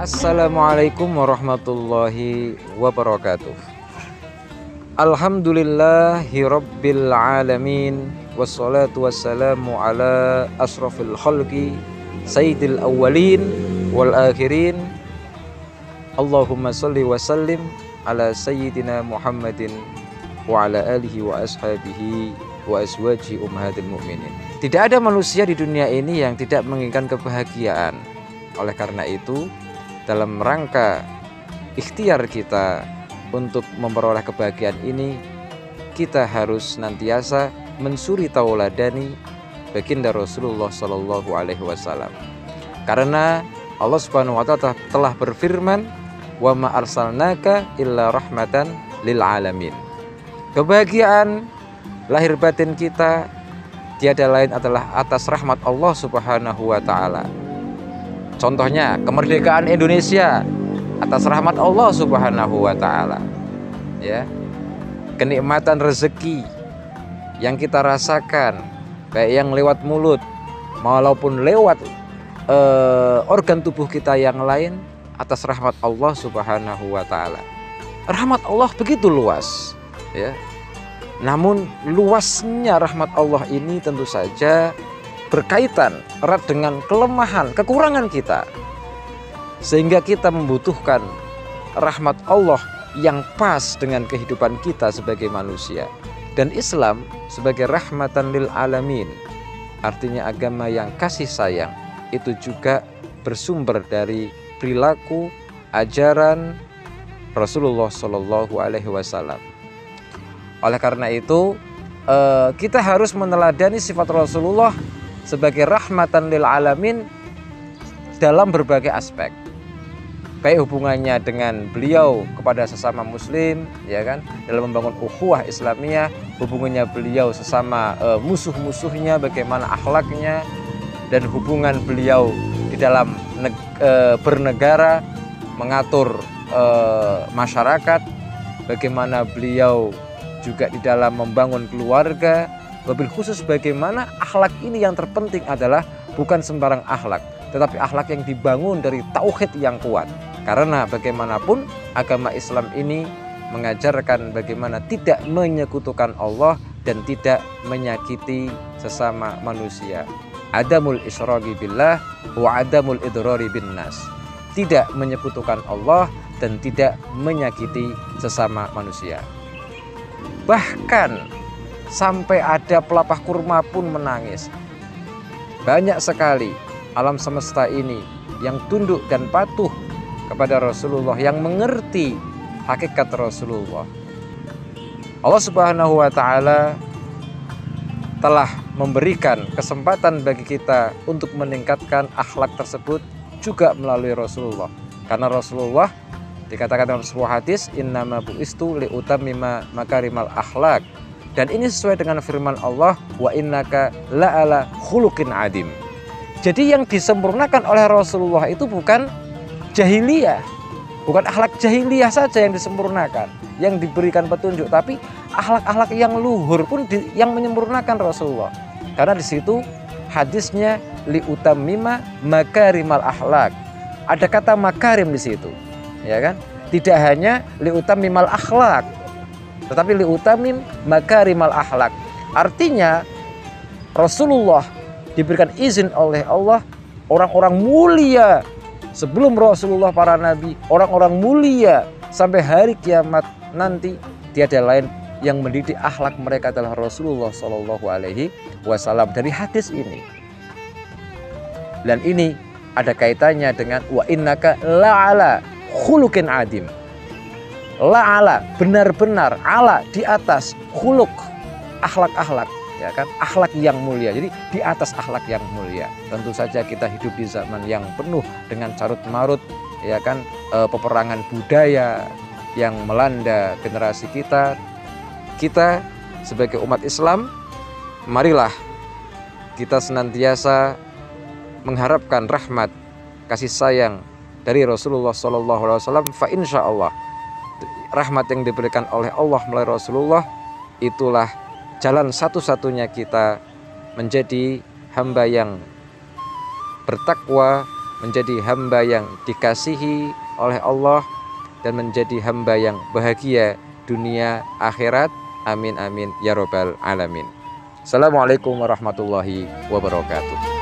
Assalamualaikum warahmatullahi wabarakatuh. Alhamdulillahi rabbil alamin Wassalatu wassalamu ala asrafil khalqi Sayyidil awwalin wal akhirin. Allahumma salli wa sallim ala sayyidina Muhammadin wa ala alihi wa ashabihi wa aswaji ummahatil mu'minin. Tidak ada manusia di dunia ini yang tidak menginginkan kebahagiaan. Oleh karena itu dalam rangka ikhtiar kita untuk memperoleh kebahagiaan ini kita harus nantiasa mensuri tauladani baginda Rasulullah Shallallahu Alaihi Wasallam. Karena Allah Subhanahu Wa Taala telah berfirman wa ma arsalnaka illa rahmatan lil alamin. Kebahagiaan lahir batin kita tiada lain adalah atas rahmat Allah Subhanahu wa taala Contohnya kemerdekaan Indonesia atas rahmat Allah Subhanahu wa taala. Ya. Kenikmatan rezeki yang kita rasakan baik yang lewat mulut maupun lewat uh, organ tubuh kita yang lain atas rahmat Allah Subhanahu wa taala. Rahmat Allah begitu luas, ya. Namun luasnya rahmat Allah ini tentu saja berkaitan erat dengan kelemahan, kekurangan kita. Sehingga kita membutuhkan rahmat Allah yang pas dengan kehidupan kita sebagai manusia. Dan Islam sebagai rahmatan lil alamin. Artinya agama yang kasih sayang itu juga bersumber dari perilaku ajaran Rasulullah Shallallahu Alaihi Wasallam. Oleh karena itu eh, kita harus meneladani sifat Rasulullah sebagai rahmatan lil alamin dalam berbagai aspek. Baik hubungannya dengan beliau kepada sesama muslim ya kan? Dalam membangun ukhuwah Islamiyah hubungannya beliau sesama e, musuh-musuhnya bagaimana akhlaknya dan hubungan beliau di dalam e, bernegara mengatur e, masyarakat bagaimana beliau juga di dalam membangun keluarga Wabil khusus bagaimana akhlak ini yang terpenting adalah bukan sembarang akhlak, tetapi akhlak yang dibangun dari tauhid yang kuat. Karena bagaimanapun agama Islam ini mengajarkan bagaimana tidak menyekutukan Allah dan tidak menyakiti sesama manusia. Adamul isyragi billah wa adamul idrari bin nas. Tidak menyekutukan Allah dan tidak menyakiti sesama manusia. Bahkan sampai ada pelapah kurma pun menangis. Banyak sekali alam semesta ini yang tunduk dan patuh kepada Rasulullah yang mengerti hakikat Rasulullah. Allah Subhanahu wa taala telah memberikan kesempatan bagi kita untuk meningkatkan akhlak tersebut juga melalui Rasulullah. Karena Rasulullah dikatakan dalam sebuah hadis innama buistu li utammima makarimal akhlak dan ini sesuai dengan firman Allah, wa innaka la'ala khuluqin adim. Jadi yang disempurnakan oleh Rasulullah itu bukan jahiliyah, bukan akhlak jahiliyah saja yang disempurnakan, yang diberikan petunjuk, tapi akhlak-akhlak yang luhur pun di, yang menyempurnakan Rasulullah. Karena di situ hadisnya li utamima makarimal akhlak. Ada kata makarim di situ, ya kan? Tidak hanya li utamimal akhlak, tetapi liutamim makarimal akhlak. Artinya Rasulullah diberikan izin oleh Allah orang-orang mulia sebelum Rasulullah para nabi, orang-orang mulia sampai hari kiamat nanti tiada lain yang mendidik akhlak mereka adalah Rasulullah Shallallahu Alaihi Wasallam dari hadis ini. Dan ini ada kaitannya dengan wa innaka la'ala khulukin adim la ala benar-benar ala di atas huluk akhlak-akhlak ya kan? Akhlak yang mulia. Jadi di atas akhlak yang mulia. Tentu saja kita hidup di zaman yang penuh dengan carut marut ya kan? E, peperangan budaya yang melanda generasi kita. Kita sebagai umat Islam marilah kita senantiasa mengharapkan rahmat kasih sayang dari Rasulullah SAW fa insya Allah rahmat yang diberikan oleh Allah melalui Rasulullah itulah jalan satu-satunya kita menjadi hamba yang bertakwa menjadi hamba yang dikasihi oleh Allah dan menjadi hamba yang bahagia dunia akhirat. Amin amin ya robbal alamin. Assalamualaikum warahmatullahi wabarakatuh.